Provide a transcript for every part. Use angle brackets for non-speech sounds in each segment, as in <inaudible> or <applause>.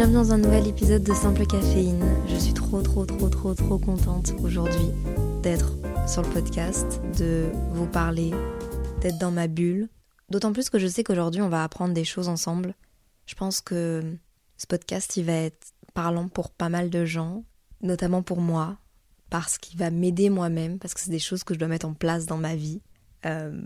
Bienvenue dans un nouvel épisode de Simple Caféine. Je suis trop trop trop trop trop contente aujourd'hui d'être sur le podcast, de vous parler, d'être dans ma bulle. D'autant plus que je sais qu'aujourd'hui on va apprendre des choses ensemble. Je pense que ce podcast il va être parlant pour pas mal de gens, notamment pour moi, parce qu'il va m'aider moi-même, parce que c'est des choses que je dois mettre en place dans ma vie. Euh,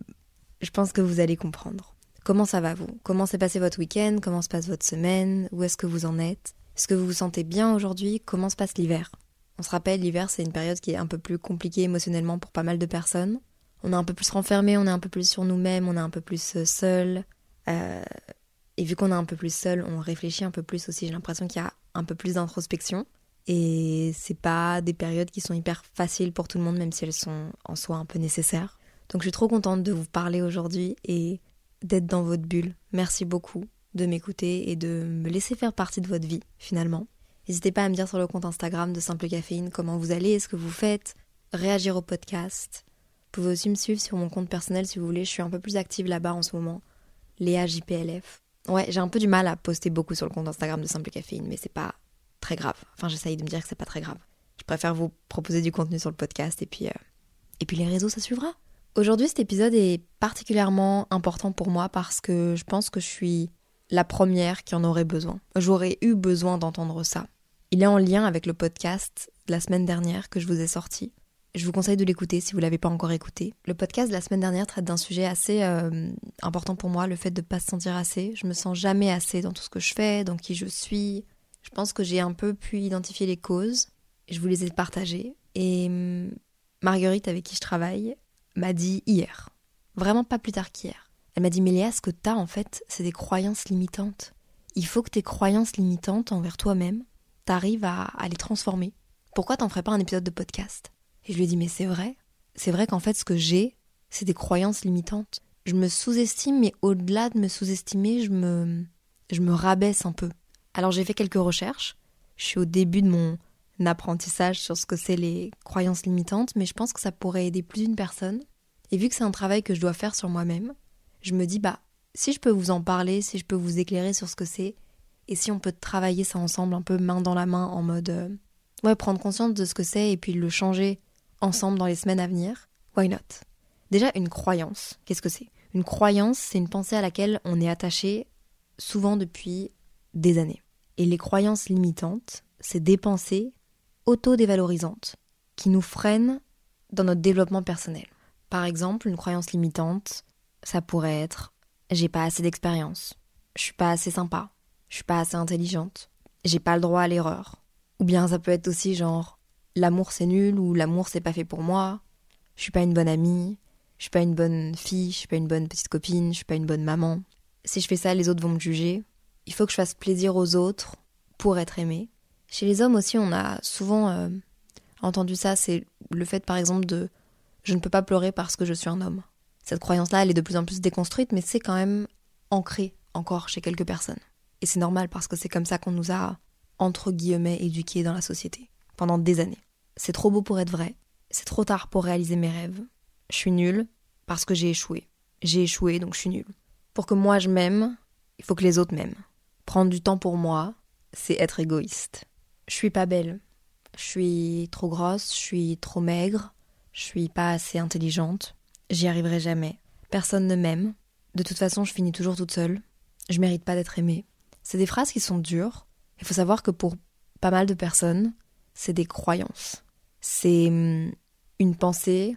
je pense que vous allez comprendre. Comment ça va vous? Comment s'est passé votre week-end? Comment se passe votre semaine? Où est-ce que vous en êtes? Est-ce que vous vous sentez bien aujourd'hui? Comment se passe l'hiver? On se rappelle, l'hiver c'est une période qui est un peu plus compliquée émotionnellement pour pas mal de personnes. On est un peu plus renfermé, on est un peu plus sur nous-mêmes, on est un peu plus euh, seul. Euh, et vu qu'on est un peu plus seul, on réfléchit un peu plus aussi. J'ai l'impression qu'il y a un peu plus d'introspection. Et c'est pas des périodes qui sont hyper faciles pour tout le monde, même si elles sont en soi un peu nécessaires. Donc je suis trop contente de vous parler aujourd'hui et d'être dans votre bulle. Merci beaucoup de m'écouter et de me laisser faire partie de votre vie finalement. N'hésitez pas à me dire sur le compte Instagram de Simple Caféine comment vous allez, ce que vous faites, réagir au podcast. Vous pouvez aussi me suivre sur mon compte personnel si vous voulez, je suis un peu plus active là-bas en ce moment. Léa JPLF. Ouais, j'ai un peu du mal à poster beaucoup sur le compte Instagram de Simple Caféine, mais c'est pas très grave. Enfin, j'essaye de me dire que c'est pas très grave. Je préfère vous proposer du contenu sur le podcast et puis, euh, et puis les réseaux, ça suivra. Aujourd'hui, cet épisode est particulièrement important pour moi parce que je pense que je suis la première qui en aurait besoin. J'aurais eu besoin d'entendre ça. Il est en lien avec le podcast de la semaine dernière que je vous ai sorti. Je vous conseille de l'écouter si vous l'avez pas encore écouté. Le podcast de la semaine dernière traite d'un sujet assez euh, important pour moi, le fait de ne pas se sentir assez. Je me sens jamais assez dans tout ce que je fais, dans qui je suis. Je pense que j'ai un peu pu identifier les causes. Je vous les ai partagées. Et hum, Marguerite, avec qui je travaille, m'a dit hier. Vraiment pas plus tard qu'hier. Elle m'a dit Mais ce que t'as en fait, c'est des croyances limitantes. Il faut que tes croyances limitantes envers toi-même, t'arrives à, à les transformer. Pourquoi t'en ferais pas un épisode de podcast? Et je lui ai dit Mais c'est vrai. C'est vrai qu'en fait, ce que j'ai, c'est des croyances limitantes. Je me sous-estime, mais au-delà de me sous-estimer, je me, je me rabaisse un peu. Alors j'ai fait quelques recherches. Je suis au début de mon apprentissage sur ce que c'est les croyances limitantes, mais je pense que ça pourrait aider plus d'une personne. Et vu que c'est un travail que je dois faire sur moi-même, je me dis bah si je peux vous en parler, si je peux vous éclairer sur ce que c'est, et si on peut travailler ça ensemble un peu main dans la main en mode euh, ouais prendre conscience de ce que c'est et puis le changer ensemble dans les semaines à venir, why not? Déjà une croyance, qu'est-ce que c'est? Une croyance, c'est une pensée à laquelle on est attaché souvent depuis des années. Et les croyances limitantes, c'est des pensées auto-dévalorisantes qui nous freinent dans notre développement personnel. Par exemple, une croyance limitante, ça pourrait être j'ai pas assez d'expérience, je suis pas assez sympa, je suis pas assez intelligente, j'ai pas le droit à l'erreur. Ou bien ça peut être aussi genre l'amour c'est nul ou l'amour c'est pas fait pour moi, je suis pas une bonne amie, je suis pas une bonne fille, je suis pas une bonne petite copine, je suis pas une bonne maman. Si je fais ça, les autres vont me juger. Il faut que je fasse plaisir aux autres pour être aimée. Chez les hommes aussi, on a souvent euh, entendu ça, c'est le fait par exemple de je ne peux pas pleurer parce que je suis un homme. Cette croyance-là, elle est de plus en plus déconstruite, mais c'est quand même ancré encore chez quelques personnes. Et c'est normal parce que c'est comme ça qu'on nous a, entre guillemets, éduqués dans la société, pendant des années. C'est trop beau pour être vrai, c'est trop tard pour réaliser mes rêves. Je suis nulle parce que j'ai échoué. J'ai échoué, donc je suis nulle. Pour que moi je m'aime, il faut que les autres m'aiment. Prendre du temps pour moi, c'est être égoïste. Je suis pas belle. Je suis trop grosse, je suis trop maigre, je suis pas assez intelligente. J'y arriverai jamais. Personne ne m'aime. De toute façon, je finis toujours toute seule. Je mérite pas d'être aimée. C'est des phrases qui sont dures. Il faut savoir que pour pas mal de personnes, c'est des croyances. C'est hum, une pensée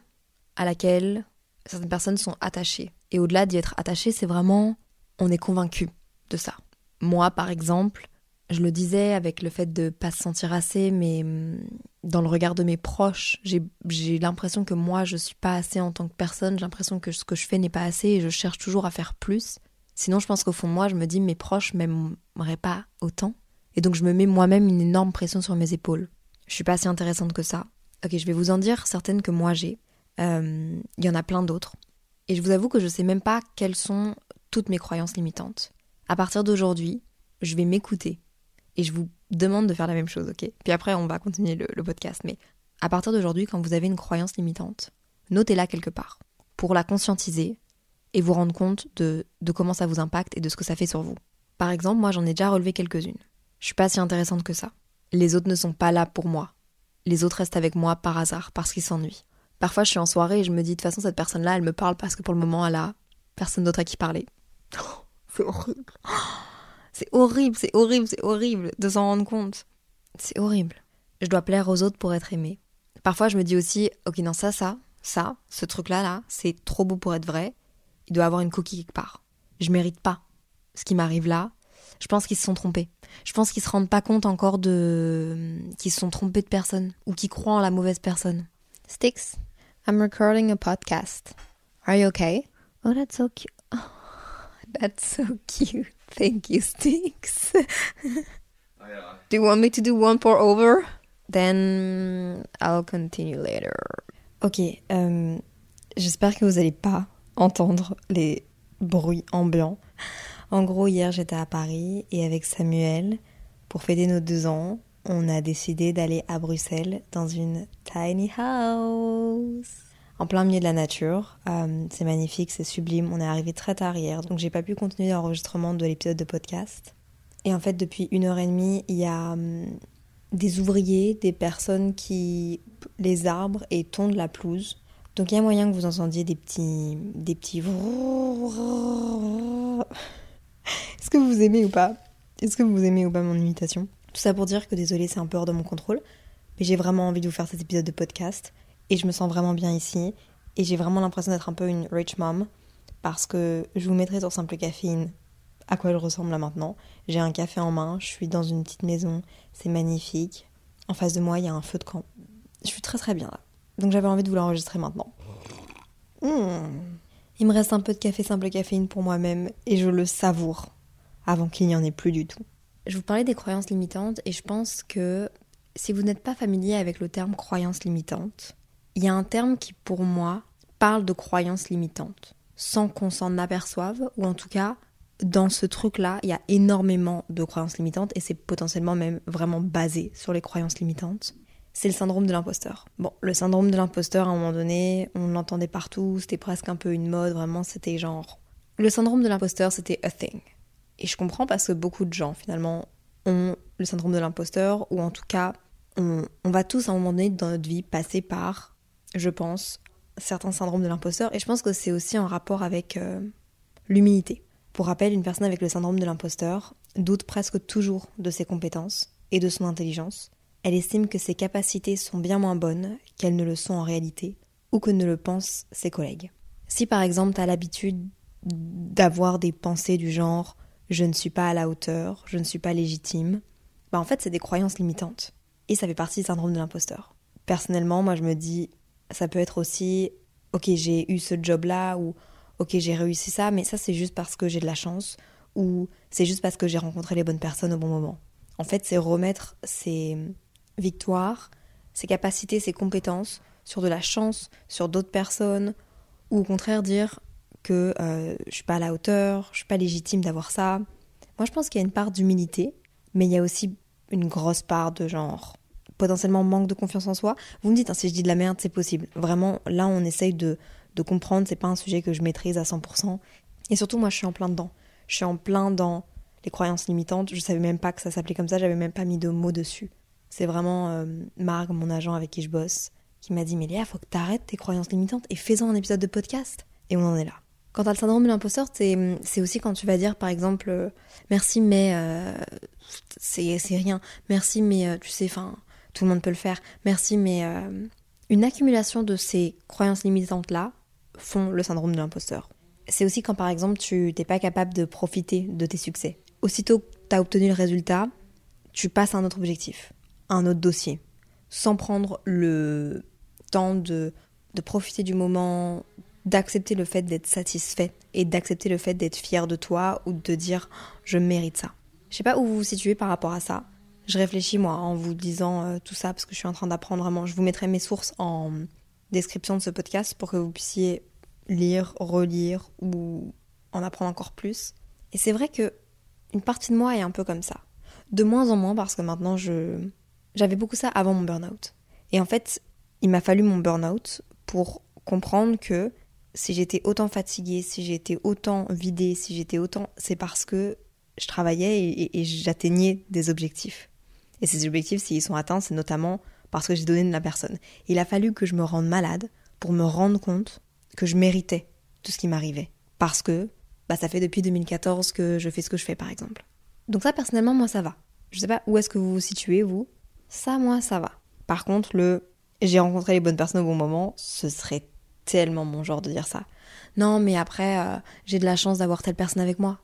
à laquelle certaines personnes sont attachées. Et au-delà d'y être attachées, c'est vraiment on est convaincu de ça. Moi, par exemple, Je le disais avec le fait de pas se sentir assez, mais hum, dans le regard de mes proches, j'ai l'impression que moi, je suis pas assez en tant que personne. J'ai l'impression que ce que je fais n'est pas assez et je cherche toujours à faire plus. Sinon, je pense qu'au fond moi, je me dis mes proches m'aimeraient pas autant. Et donc, je me mets moi-même une énorme pression sur mes épaules. Je suis pas assez intéressante que ça. Ok, je vais vous en dire certaines que moi j'ai. Euh, il y en a plein d'autres. Et je vous avoue que je sais même pas quelles sont toutes mes croyances limitantes. À partir d'aujourd'hui, je vais m'écouter et je vous demande de faire la même chose, ok? Puis après, on va continuer le, podcast. Mais à partir d'aujourd'hui, quand vous avez une croyance limitante, notez-la quelque part pour la conscientiser et vous rendre compte de, de comment ça vous impacte et de ce que ça fait sur vous. Par exemple, moi, j'en ai déjà relevé quelques-unes. Je suis pas si intéressante que ça. Les autres ne sont pas là pour moi. Les autres restent avec moi par hasard, parce qu'ils s'ennuient. Parfois, je suis en soirée et je me dis, de toute façon, cette personne-là, elle me parle parce que pour le moment, elle a personne d'autre à qui parler. <laughs> c'est horrible. C'est horrible, c'est horrible, c'est horrible de s'en rendre compte. C'est horrible. Je dois plaire aux autres pour être aimée. Parfois, je me dis aussi, ok, non, ça, ça, ça, ce truc-là, là, c'est trop beau pour être vrai. Il doit avoir une coquille quelque part. Je mérite pas ce qui m'arrive là. Je pense qu'ils se sont trompés. Je pense qu'ils se rendent pas compte encore de qu'ils se sont trompés de personne ou qu'ils croient en la mauvaise personne. Sticks, I'm recording a podcast. Are you okay? Oh, that's so cute. Oh, <laughs> that's so cute. Thank you, Sticks. <laughs> do you want me to do one pour over? Then I'll continue later. Ok, euh, j'espère que vous allez pas entendre les bruits ambiants. En gros, hier j'étais à Paris et avec Samuel, pour fêter nos deux ans, on a décidé d'aller à Bruxelles dans une tiny house. En plein milieu de la nature. Euh, c'est magnifique, c'est sublime. On est arrivé très tard hier, donc j'ai pas pu continuer l'enregistrement de l'épisode de podcast. Et en fait, depuis une heure et demie, il y a hum, des ouvriers, des personnes qui les arbres et tondent la pelouse. Donc il y a moyen que vous entendiez des petits, des petits. Est-ce que vous aimez ou pas? Est-ce que vous aimez ou pas mon imitation? Tout ça pour dire que désolé, c'est un peu hors de mon contrôle, mais j'ai vraiment envie de vous faire cet épisode de podcast et je me sens vraiment bien ici et j'ai vraiment l'impression d'être un peu une rich mom parce que je vous mettrai sur simple caféine à quoi elle ressemble là maintenant. J'ai un café en main, je suis dans une petite maison, c'est magnifique. En face de moi, il y a un feu de camp. Je suis très très bien là. Donc j'avais envie de vous l'enregistrer maintenant. Hmm. Il me reste un peu de café simple caféine pour moi-même et je le savoure avant qu'il n'y en ait plus du tout. Je vous parlais des croyances limitantes et je pense que si vous n'êtes pas familier avec le terme croyance limitante, il y a un terme qui pour moi parle de croyances limitantes sans qu'on s'en aperçoive ou en tout cas dans ce truc-là, il y a énormément de croyances limitantes et c'est potentiellement même vraiment basé sur les croyances limitantes. C'est le syndrome de l'imposteur. Bon, le syndrome de l'imposteur, à un moment donné, on l'entendait partout, c'était presque un peu une mode, vraiment, c'était genre. Le syndrome de l'imposteur, c'était a thing. Et je comprends parce que beaucoup de gens, finalement, ont le syndrome de l'imposteur, ou en tout cas, on, va tous à un moment donné dans notre vie passer par, je pense, certains syndromes de l'imposteur. Et je pense que c'est aussi en rapport avec euh, l'humilité. Pour rappel, une personne avec le syndrome de l'imposteur doute presque toujours de ses compétences et de son intelligence. Elle estime que ses capacités sont bien moins bonnes qu'elles ne le sont en réalité, ou que ne le pensent ses collègues. Si par exemple tu as l'habitude d'avoir des pensées du genre je ne suis pas à la hauteur, je ne suis pas légitime, bah en fait c'est des croyances limitantes. Et ça fait partie du syndrome de l'imposteur. Personnellement, moi je me dis, ça peut être aussi, ok j'ai eu ce job-là, ou ok j'ai réussi ça, mais ça c'est juste parce que j'ai de la chance, ou c'est juste parce que j'ai rencontré les bonnes personnes au bon moment. En fait c'est remettre ses victoires, ses capacités, ses compétences sur de la chance, sur d'autres personnes, ou au contraire dire que euh, je suis pas à la hauteur, je suis pas légitime d'avoir ça. Moi, je pense qu'il y a une part d'humilité, mais il y a aussi une grosse part de genre potentiellement manque de confiance en soi. Vous me dites, hein, si je dis de la merde, c'est possible. Vraiment, là, on essaye de, de comprendre. C'est pas un sujet que je maîtrise à 100%. Et surtout, moi, je suis en plein dedans. Je suis en plein dans les croyances limitantes. Je savais même pas que ça s'appelait comme ça. J'avais même pas mis de mots dessus. C'est vraiment euh, Marg, mon agent avec qui je bosse, qui m'a dit Mais Léa, faut que t'arrêtes tes croyances limitantes et fais-en un épisode de podcast. Et on en est là. Quand t'as le syndrome de l'imposteur, c'est aussi quand tu vas dire, par exemple, euh, merci, mais euh, c'est rien. Merci, mais euh, tu sais, enfin, tout le monde peut le faire. Merci, mais une accumulation de ces croyances limitantes-là font le syndrome de l'imposteur. C'est aussi quand, par exemple, tu n'es pas capable de profiter de tes succès. Aussitôt que tu as obtenu le résultat, tu passes à un autre objectif, un autre dossier, sans prendre le temps de, de profiter du moment, d'accepter le fait d'être satisfait et d'accepter le fait d'être fier de toi ou de dire je mérite ça. Je sais pas où vous vous situez par rapport à ça. Je réfléchis moi en vous disant euh, tout ça parce que je suis en train d'apprendre vraiment. Je vous mettrai mes sources en description de ce podcast pour que vous puissiez lire, relire ou en apprendre encore plus. Et c'est vrai que une partie de moi est un peu comme ça. De moins en moins parce que maintenant je j'avais beaucoup ça avant mon burn-out. Et en fait, il m'a fallu mon burn-out pour comprendre que si j'étais autant fatiguée, si j'étais autant vidée, si j'étais autant, c'est parce que je travaillais et, j'atteignais des objectifs. Et ces objectifs, s'ils sont atteints, c'est notamment parce que j'ai donné de la personne. Il a fallu que je me rende malade pour me rendre compte que je méritais tout ce qui m'arrivait. Parce que bah, ça fait depuis 2014 que je fais ce que je fais, par exemple. Donc ça, personnellement, moi, ça va. Je sais pas où est-ce que vous vous situez, vous. Ça, moi, ça va. Par contre, le j'ai rencontré les bonnes personnes au bon moment, ce serait tellement mon genre de dire ça. Non, mais après, euh, j'ai de la chance d'avoir telle personne avec moi.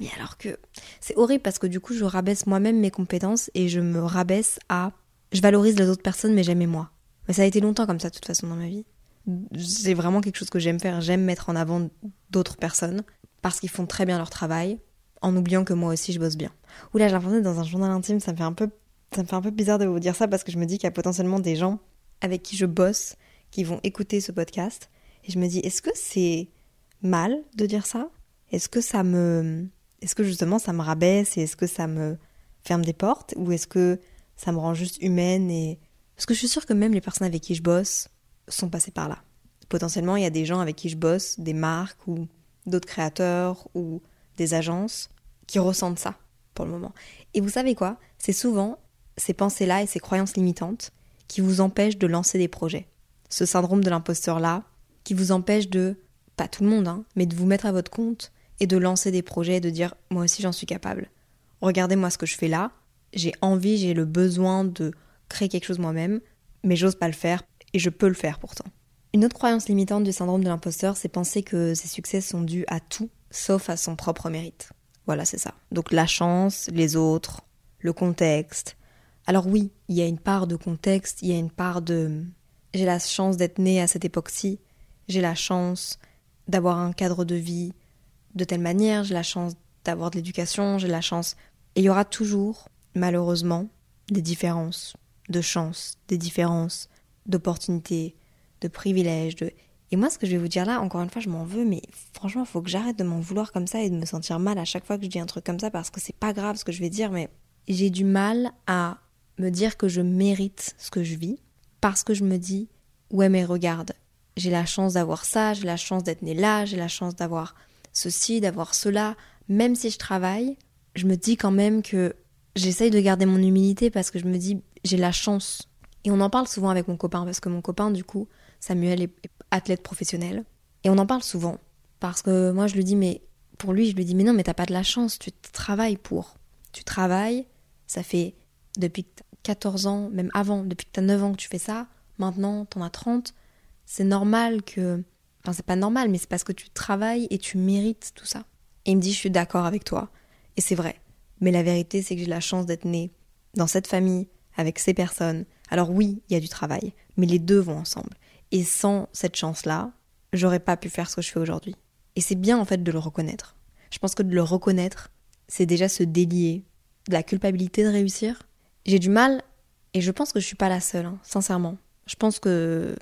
Mais alors que c'est horrible parce que du coup, je rabaisse moi-même mes compétences et je me rabaisse à. Je valorise les autres personnes, mais j'aime moi. Mais ça a été longtemps comme ça, de toute façon, dans ma vie. C'est vraiment quelque chose que j'aime faire. J'aime mettre en avant d'autres personnes parce qu'ils font très bien leur travail, en oubliant que moi aussi je bosse bien. Oula, j'ai l'impression dans un journal intime, ça me fait un peu, ça me fait un peu bizarre de vous dire ça parce que je me dis qu'il y a potentiellement des gens avec qui je bosse qui vont écouter ce podcast. Et je me dis, est-ce que c'est mal de dire ça? Est-ce que ça me. Est-ce que justement ça me rabaisse et est-ce que ça me ferme des portes Ou est-ce que ça me rend juste humaine et. Parce que je suis sûre que même les personnes avec qui je bosse sont passées par là. Potentiellement, il y a des gens avec qui je bosse, des marques ou d'autres créateurs ou des agences qui ressentent ça pour le moment. Et vous savez quoi? C'est souvent ces pensées-là et ces croyances limitantes qui vous empêchent de lancer des projets ce syndrome de l'imposteur-là, qui vous empêche de, pas tout le monde, hein, mais de vous mettre à votre compte et de lancer des projets et de dire moi aussi j'en suis capable. Regardez-moi ce que je fais là, j'ai envie, j'ai le besoin de créer quelque chose moi-même, mais j'ose pas le faire et je peux le faire pourtant. Une autre croyance limitante du syndrome de l'imposteur, c'est penser que ses succès sont dus à tout sauf à son propre mérite. Voilà, c'est ça. Donc la chance, les autres, le contexte. Alors oui, il y a une part de contexte, il y a une part de j'ai la chance d'être née à cette époque-ci, j'ai la chance d'avoir un cadre de vie de telle manière, j'ai la chance d'avoir de l'éducation, j'ai la chance. Et il y aura toujours, malheureusement, des différences de chance, des différences d'opportunités, de privilèges, de... Et moi, ce que je vais vous dire là, encore une fois, je m'en veux, mais franchement, il faut que j'arrête de m'en vouloir comme ça et de me sentir mal à chaque fois que je dis un truc comme ça parce que c'est pas grave ce que je vais dire, mais j'ai du mal à me dire que je mérite ce que je vis parce que je me dis, ouais mais regarde, j'ai la chance d'avoir ça, j'ai la chance d'être née là, j'ai la chance d'avoir ceci, d'avoir cela, même si je travaille, je me dis quand même que j'essaye de garder mon humilité parce que je me dis, j'ai la chance. Et on en parle souvent avec mon copain, parce que mon copain, du coup, Samuel est athlète professionnel. Et on en parle souvent. Parce que moi, je lui dis, mais pour lui, je lui dis, mais non, mais t'as pas de la chance, tu travailles pour. Tu travailles, ça fait depuis 14 ans, même avant, depuis que tu as 9 ans que tu fais ça, maintenant tu en as 30, c'est normal que... Enfin c'est pas normal, mais c'est parce que tu travailles et tu mérites tout ça. Et il me dit je suis d'accord avec toi. Et c'est vrai. Mais la vérité c'est que j'ai la chance d'être née dans cette famille, avec ces personnes. Alors oui, il y a du travail, mais les deux vont ensemble. Et sans cette chance-là, j'aurais pas pu faire ce que je fais aujourd'hui. Et c'est bien en fait de le reconnaître. Je pense que de le reconnaître, c'est déjà se délier de la culpabilité de réussir j'ai du mal, et je pense que je suis pas la seule, hein, sincèrement. Je pense que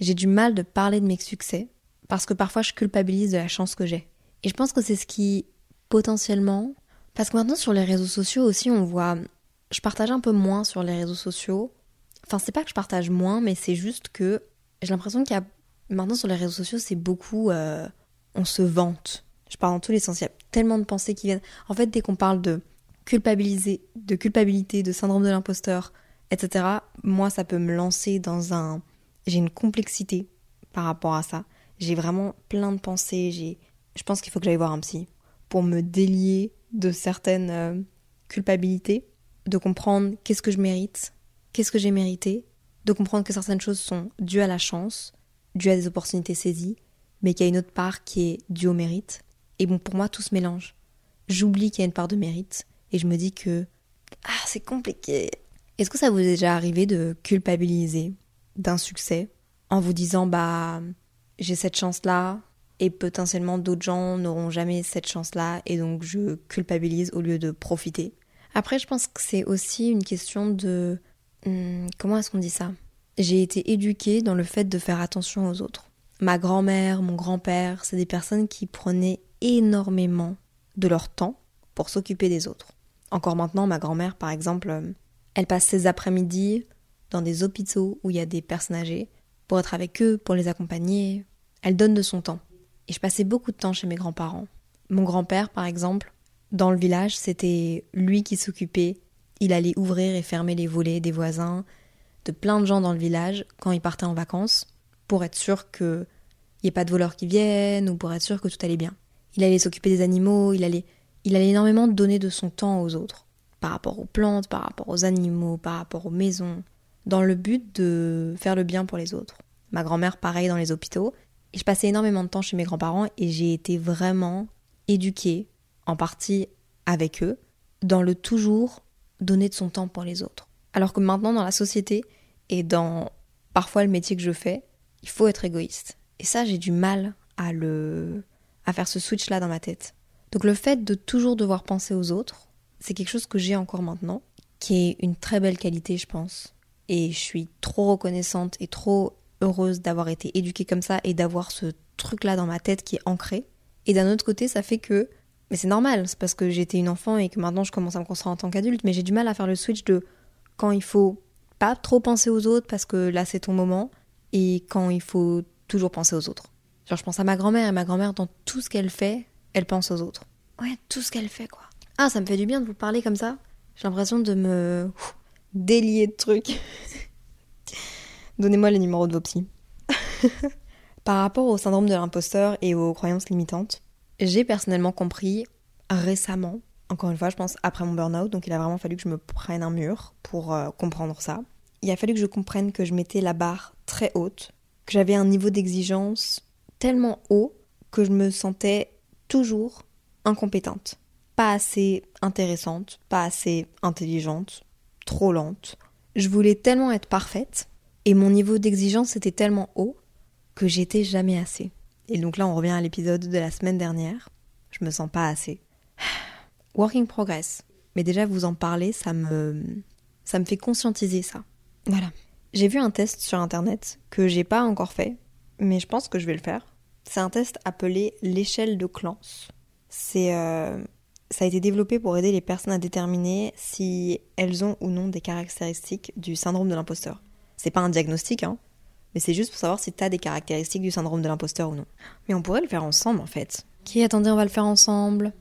j'ai du mal de parler de mes succès, parce que parfois je culpabilise de la chance que j'ai. Et je pense que c'est ce qui, potentiellement, parce que maintenant sur les réseaux sociaux aussi, on voit. Je partage un peu moins sur les réseaux sociaux. Enfin, c'est pas que je partage moins, mais c'est juste que j'ai l'impression qu'il y a. Maintenant sur les réseaux sociaux, c'est beaucoup. Euh, on se vante. Je parle dans tous les sens. Il y a tellement de pensées qui viennent. En fait, dès qu'on parle de culpabiliser, de culpabilité, de syndrome de l'imposteur, etc., moi, ça peut me lancer dans un... J'ai une complexité par rapport à ça. J'ai vraiment plein de pensées. J'ai... Je pense qu'il faut que j'aille voir un psy pour me délier de certaines euh, culpabilités, de comprendre qu'est-ce que je mérite, qu'est-ce que j'ai mérité, de comprendre que certaines choses sont dues à la chance, dues à des opportunités saisies, mais qu'il y a une autre part qui est due au mérite. Et bon, pour moi, tout se mélange. J'oublie qu'il y a une part de mérite, et je me dis que Ah, c'est compliqué. Est-ce que ça vous est déjà arrivé de culpabiliser d'un succès en vous disant bah j'ai cette chance-là et potentiellement d'autres gens n'auront jamais cette chance-là et donc je culpabilise au lieu de profiter. Après, je pense que c'est aussi une question de hmm, comment est-ce qu'on dit ça? J'ai été éduquée dans le fait de faire attention aux autres. Ma grand-mère, mon grand-père, c'est des personnes qui prenaient énormément de leur temps pour s'occuper des autres. Encore maintenant, ma grand-mère, par exemple, euh, elle passe ses après-midi dans des hôpitaux où il y a des personnes âgées pour être avec eux, pour les accompagner. Elle donne de son temps. Et je passais beaucoup de temps chez mes grands-parents. Mon grand-père, par exemple, dans le village, c'était lui qui s'occupait. Il allait ouvrir et fermer les volets des voisins, de plein de gens dans le village quand il partait en vacances, pour être sûr qu'il n'y ait pas de voleurs qui viennent ou pour être sûr que tout allait bien. Il allait s'occuper des animaux, il allait, il allait énormément donner de son temps aux autres, par rapport aux plantes, par rapport aux animaux, par rapport aux maisons, dans le but de faire le bien pour les autres. Ma grand-mère, pareil, dans les hôpitaux. Et je passais énormément de temps chez mes grands-parents et j'ai été vraiment éduquée en partie avec eux, dans le toujours donner de son temps pour les autres. Alors que maintenant, dans la société et dans parfois le métier que je fais, il faut être égoïste. Et ça, j'ai du mal à le à faire ce switch là dans ma tête. Donc le fait de toujours devoir penser aux autres, c'est quelque chose que j'ai encore maintenant, qui est une très belle qualité, je pense. Et je suis trop reconnaissante et trop heureuse d'avoir été éduquée comme ça et d'avoir ce truc là dans ma tête qui est ancré. Et d'un autre côté, ça fait que mais c'est normal, c'est parce que j'étais une enfant et que maintenant je commence à me construire en tant qu'adulte, mais j'ai du mal à faire le switch de quand il faut pas trop penser aux autres parce que là c'est ton moment, et quand il faut toujours penser aux autres. Genre je pense à ma grand-mère et ma grand-mère dans tout ce qu'elle fait, elle pense aux autres. Ouais, tout ce qu'elle fait quoi. Ah, ça me fait du bien de vous parler comme ça. J'ai l'impression de me délier de trucs. <laughs> Donnez-moi les numéros de vos psys. <laughs> Par rapport au syndrome de l'imposteur et aux croyances limitantes, j'ai personnellement compris récemment, encore une fois, je pense après mon burn-out, donc il a vraiment fallu que je me prenne un mur pour euh, comprendre ça. Il a fallu que je comprenne que je mettais la barre très haute, que j'avais un niveau d'exigence tellement haut que je me sentais toujours incompétente, pas assez intéressante, pas assez intelligente, trop lente. Je voulais tellement être parfaite et mon niveau d'exigence était tellement haut que j'étais jamais assez. Et donc là, on revient à l'épisode de la semaine dernière. Je me sens pas assez. <sighs> Working progress. Mais déjà, vous en parler, ça me, ça me fait conscientiser ça. Voilà. J'ai vu un test sur internet que j'ai pas encore fait, mais je pense que je vais le faire. C'est un test appelé l'échelle de Clance. C'est, euh, ça a été développé pour aider les personnes à déterminer si elles ont ou non des caractéristiques du syndrome de l'imposteur. C'est pas un diagnostic, hein, mais c'est juste pour savoir si t'as des caractéristiques du syndrome de l'imposteur ou non. Mais on pourrait le faire ensemble en fait. Qui attendez, on va le faire ensemble.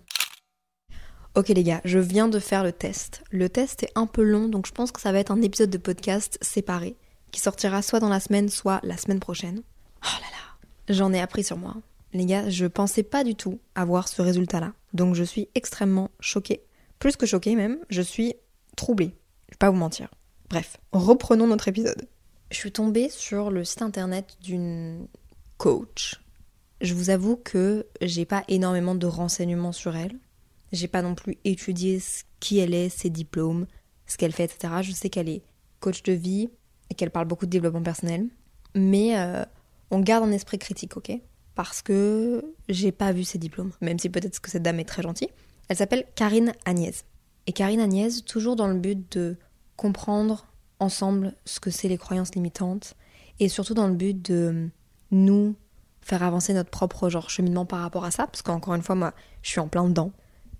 Ok les gars, je viens de faire le test. Le test est un peu long, donc je pense que ça va être un épisode de podcast séparé, qui sortira soit dans la semaine, soit la semaine prochaine. Oh là là, j'en ai appris sur moi. Les gars, je pensais pas du tout avoir ce résultat-là. Donc je suis extrêmement choquée. Plus que choquée même, je suis troublée. Je vais pas vous mentir. Bref, reprenons notre épisode je suis tombée sur le site internet d'une coach. Je vous avoue que j'ai pas énormément de renseignements sur elle. J'ai pas non plus étudié qui elle est, ses diplômes, ce qu'elle fait, etc. Je sais qu'elle est coach de vie et qu'elle parle beaucoup de développement personnel. Mais euh, on garde un esprit critique, ok? Parce que j'ai pas vu ses diplômes, même si peut-être que cette dame est très gentille. Elle s'appelle Karine Agnès. Et Karine Agnès, toujours dans le but de comprendre ensemble ce que c'est les croyances limitantes et surtout dans le but de nous faire avancer notre propre genre cheminement par rapport à ça parce qu'encore une fois moi je suis en plein dedans.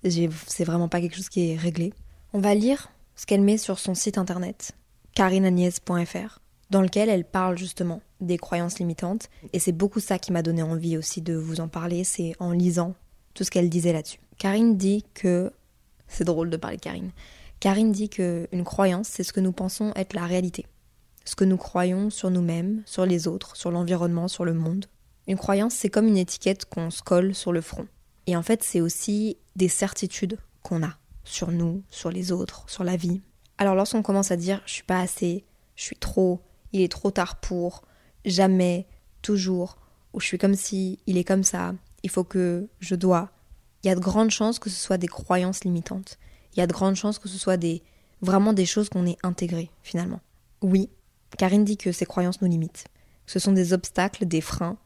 C'est vraiment pas quelque chose qui est réglé. On va lire ce qu'elle met sur son site internet karinagnès.fr dans lequel elle parle justement des croyances limitantes et c'est beaucoup ça qui m'a donné envie aussi de vous en parler c'est en lisant tout ce qu'elle disait là-dessus. Karine dit que c'est drôle de parler Karine Karine dit qu'une croyance, c'est ce que nous pensons être la réalité. Ce que nous croyons sur nous-mêmes, sur les autres, sur l'environnement, sur le monde. Une croyance, c'est comme une étiquette qu'on se colle sur le front. Et en fait, c'est aussi des certitudes qu'on a sur nous, sur les autres, sur la vie. Alors lorsqu'on commence à dire je suis pas assez, je suis trop, il est trop tard pour, jamais, toujours, ou je suis comme si, il est comme ça, il faut que, je dois, il y a de grandes chances que ce soit des croyances limitantes il y a de grandes chances que ce soit des vraiment des choses qu'on est intégrées finalement. Oui, Karine dit que ces croyances nous limitent. Ce sont des obstacles, des freins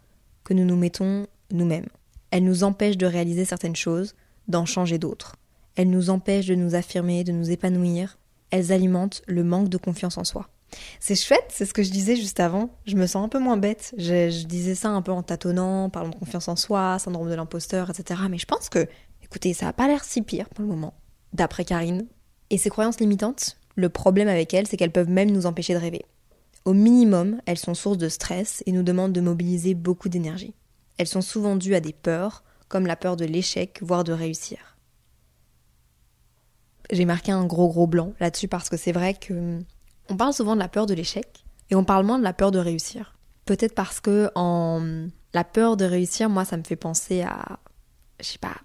que nous nous mettons nous-mêmes. Elles nous empêchent de réaliser certaines choses, d'en changer d'autres. Elles nous empêchent de nous affirmer, de nous épanouir. Elles alimentent le manque de confiance en soi. C'est chouette, c'est ce que je disais juste avant. Je me sens un peu moins bête. Je, disais ça un peu en tâtonnant, parlant de confiance en soi, syndrome de l'imposteur, etc. Mais je pense que, écoutez, ça n'a pas l'air si pire pour le moment, d'après Karine. Et ces croyances limitantes, le problème avec elles, c'est qu'elles peuvent même nous empêcher de rêver. Au minimum, elles sont source de stress et nous demandent de mobiliser beaucoup d'énergie. Elles sont souvent dues à des peurs, comme la peur de l'échec, voire de réussir. J'ai marqué un gros gros blanc là-dessus parce que c'est vrai que on parle souvent de la peur de l'échec et on parle moins de la peur de réussir. Peut-être parce que en la peur de réussir, moi ça me fait penser à je sais pas,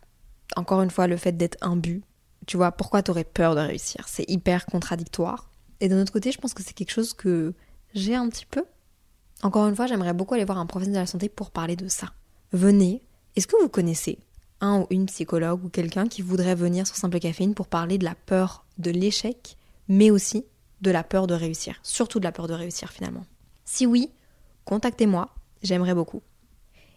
encore une fois le fait d'être imbu. Tu vois, pourquoi t'aurais peur de réussir? C'est hyper contradictoire. Et d'un autre côté, je pense que c'est quelque chose que j'ai un petit peu. Encore une fois, j'aimerais beaucoup aller voir un professionnel de la santé pour parler de ça. Venez, est-ce que vous connaissez un ou une psychologue ou quelqu'un qui voudrait venir sur Simple Caféine pour parler de la peur de l'échec, mais aussi de la peur de réussir, surtout de la peur de réussir finalement. Si oui, contactez-moi, j'aimerais beaucoup.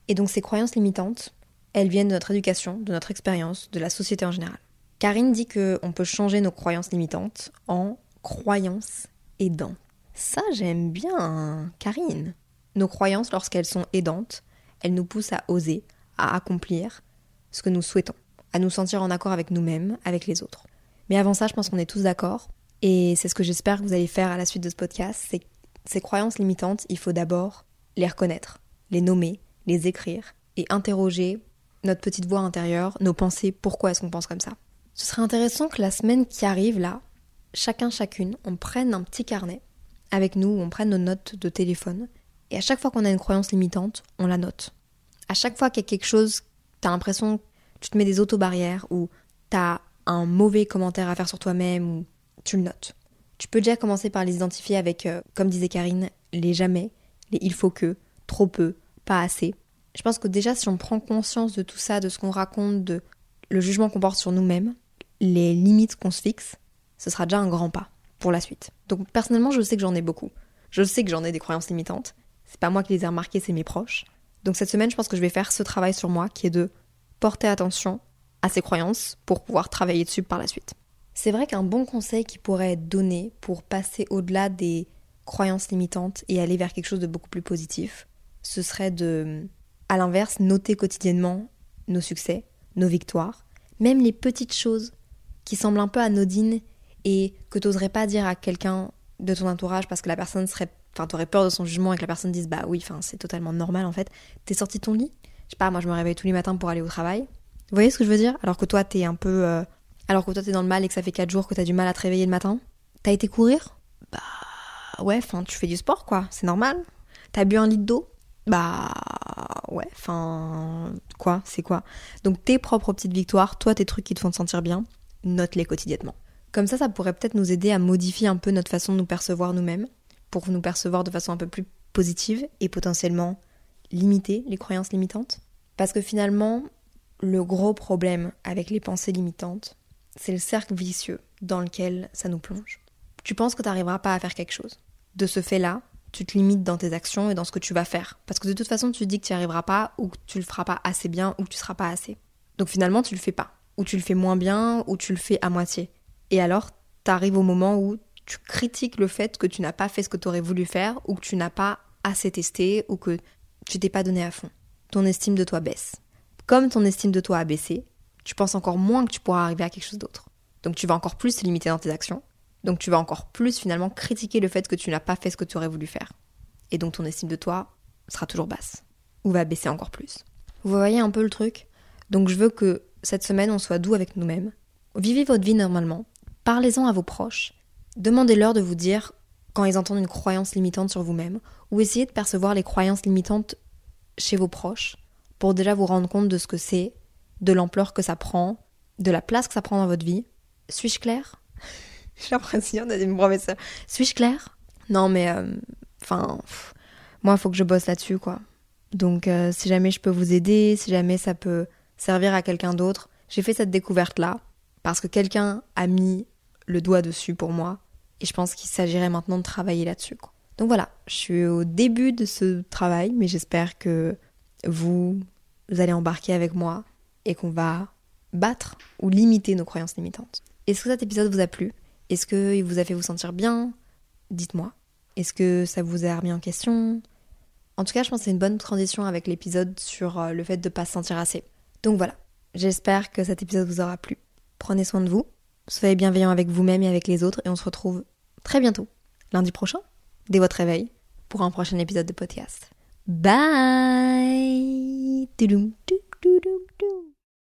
Et donc ces croyances limitantes, elles viennent de notre éducation, de notre expérience, de la société en général. Karine dit qu'on peut changer nos croyances limitantes en croyances aidantes. Ça, j'aime bien, Karine. Nos croyances, lorsqu'elles sont aidantes, elles nous poussent à oser, à accomplir ce que nous souhaitons, à nous sentir en accord avec nous-mêmes, avec les autres. Mais avant ça, je pense qu'on est tous d'accord. Et c'est ce que j'espère que vous allez faire à la suite de ce podcast. C'est ces croyances limitantes, il faut d'abord les reconnaître, les nommer, les écrire et interroger notre petite voix intérieure, nos pensées, pourquoi est-ce qu'on pense comme ça. Ce serait intéressant que la semaine qui arrive là, chacun chacune, on prenne un petit carnet avec nous, on prenne nos notes de téléphone, et à chaque fois qu'on a une croyance limitante, on la note. À chaque fois qu'il y a quelque chose, t'as l'impression que tu te mets des auto-barrières, ou t'as un mauvais commentaire à faire sur toi-même, ou tu le notes. Tu peux déjà commencer par les identifier avec, euh, comme disait Karine, les jamais, les il faut que, trop peu, pas assez. Je pense que déjà, si on prend conscience de tout ça, de ce qu'on raconte, de le jugement qu'on porte sur nous-mêmes, les limites qu'on se fixe, ce sera déjà un grand pas pour la suite. Donc personnellement, je sais que j'en ai beaucoup. Je sais que j'en ai des croyances limitantes. C'est pas moi qui les ai remarquées, c'est mes proches. Donc cette semaine, je pense que je vais faire ce travail sur moi qui est de porter attention à ces croyances pour pouvoir travailler dessus par la suite. C'est vrai qu'un bon conseil qui pourrait être donné pour passer au-delà des croyances limitantes et aller vers quelque chose de beaucoup plus positif, ce serait de, à l'inverse, noter quotidiennement nos succès, nos victoires, même les petites choses qui semblent un peu anodines et que tu n'oserais pas dire à quelqu'un de ton entourage parce que la personne serait. Enfin, t'aurais peur de son jugement et que la personne dise bah oui, enfin, c'est totalement normal en fait. T'es sorti de ton lit? Je sais pas, moi je me réveille tous les matins pour aller au travail. Vous voyez ce que je veux dire? Alors que toi t'es un peu. Euh, alors que toi t'es dans le mal et que ça fait 4 jours que t'as du mal à te réveiller le matin. T'as été courir? Bah ouais, enfin, tu fais du sport quoi, c'est normal. T'as bu un litre d'eau? Bah ouais, enfin quoi, c'est quoi? Donc tes propres petites victoires, toi tes trucs qui te font te sentir bien, note-les quotidiennement. Comme ça, ça pourrait peut-être nous aider à modifier un peu notre façon de nous percevoir nous-mêmes, pour nous percevoir de façon un peu plus positive et potentiellement limiter les croyances limitantes. Parce que finalement, le gros problème avec les pensées limitantes, c'est le cercle vicieux dans lequel ça nous plonge. Tu penses que tu n'arriveras pas à faire quelque chose. De ce fait-là, tu te limites dans tes actions et dans ce que tu vas faire. Parce que de toute façon, tu te dis que tu n'y arriveras pas, ou que tu le feras pas assez bien, ou que tu seras pas assez. Donc finalement, tu le fais pas. Ou tu le fais moins bien, ou tu le fais à moitié. Et alors, tu arrives au moment où tu critiques le fait que tu n'as pas fait ce que tu aurais voulu faire, ou que tu n'as pas assez testé, ou que tu t'es pas donné à fond. Ton estime de toi baisse. Comme ton estime de toi a baissé, tu penses encore moins que tu pourras arriver à quelque chose d'autre. Donc tu vas encore plus te limiter dans tes actions. Donc tu vas encore plus finalement critiquer le fait que tu n'as pas fait ce que tu aurais voulu faire. Et donc ton estime de toi sera toujours basse. Ou va baisser encore plus. Vous voyez un peu le truc? Donc je veux que cette semaine on soit doux avec nous-mêmes. Vivez votre vie normalement. Parlez-en à vos proches. Demandez-leur de vous dire quand ils entendent une croyance limitante sur vous-même, ou essayez de percevoir les croyances limitantes chez vos proches pour déjà vous rendre compte de ce que c'est, de l'ampleur que ça prend, de la place que ça prend dans votre vie. Suis-je claire? <laughs> J'ai l'impression de me ça. Suis-je claire? Non, mais euh, enfin, moi, il faut que je bosse là-dessus, quoi. Donc, euh, si jamais je peux vous aider, si jamais ça peut servir à quelqu'un d'autre, j'ai fait cette découverte-là parce que quelqu'un a mis le doigt dessus pour moi. Et je pense qu'il s'agirait maintenant de travailler là-dessus. Donc voilà, je suis au début de ce travail, mais j'espère que vous, vous allez embarquer avec moi et qu'on va battre ou limiter nos croyances limitantes. Est-ce que cet épisode vous a plu? Est-ce qu'il vous a fait vous sentir bien? Dites-moi. Est-ce que ça vous a remis en question? En tout cas, je pense que c'est une bonne transition avec l'épisode sur euh, le fait de ne pas se sentir assez. Donc voilà, j'espère que cet épisode vous aura plu. Prenez soin de vous, soyez bienveillants avec vous-même et avec les autres, et on se retrouve très bientôt, lundi prochain, dès votre réveil, pour un prochain épisode de podcast. Bye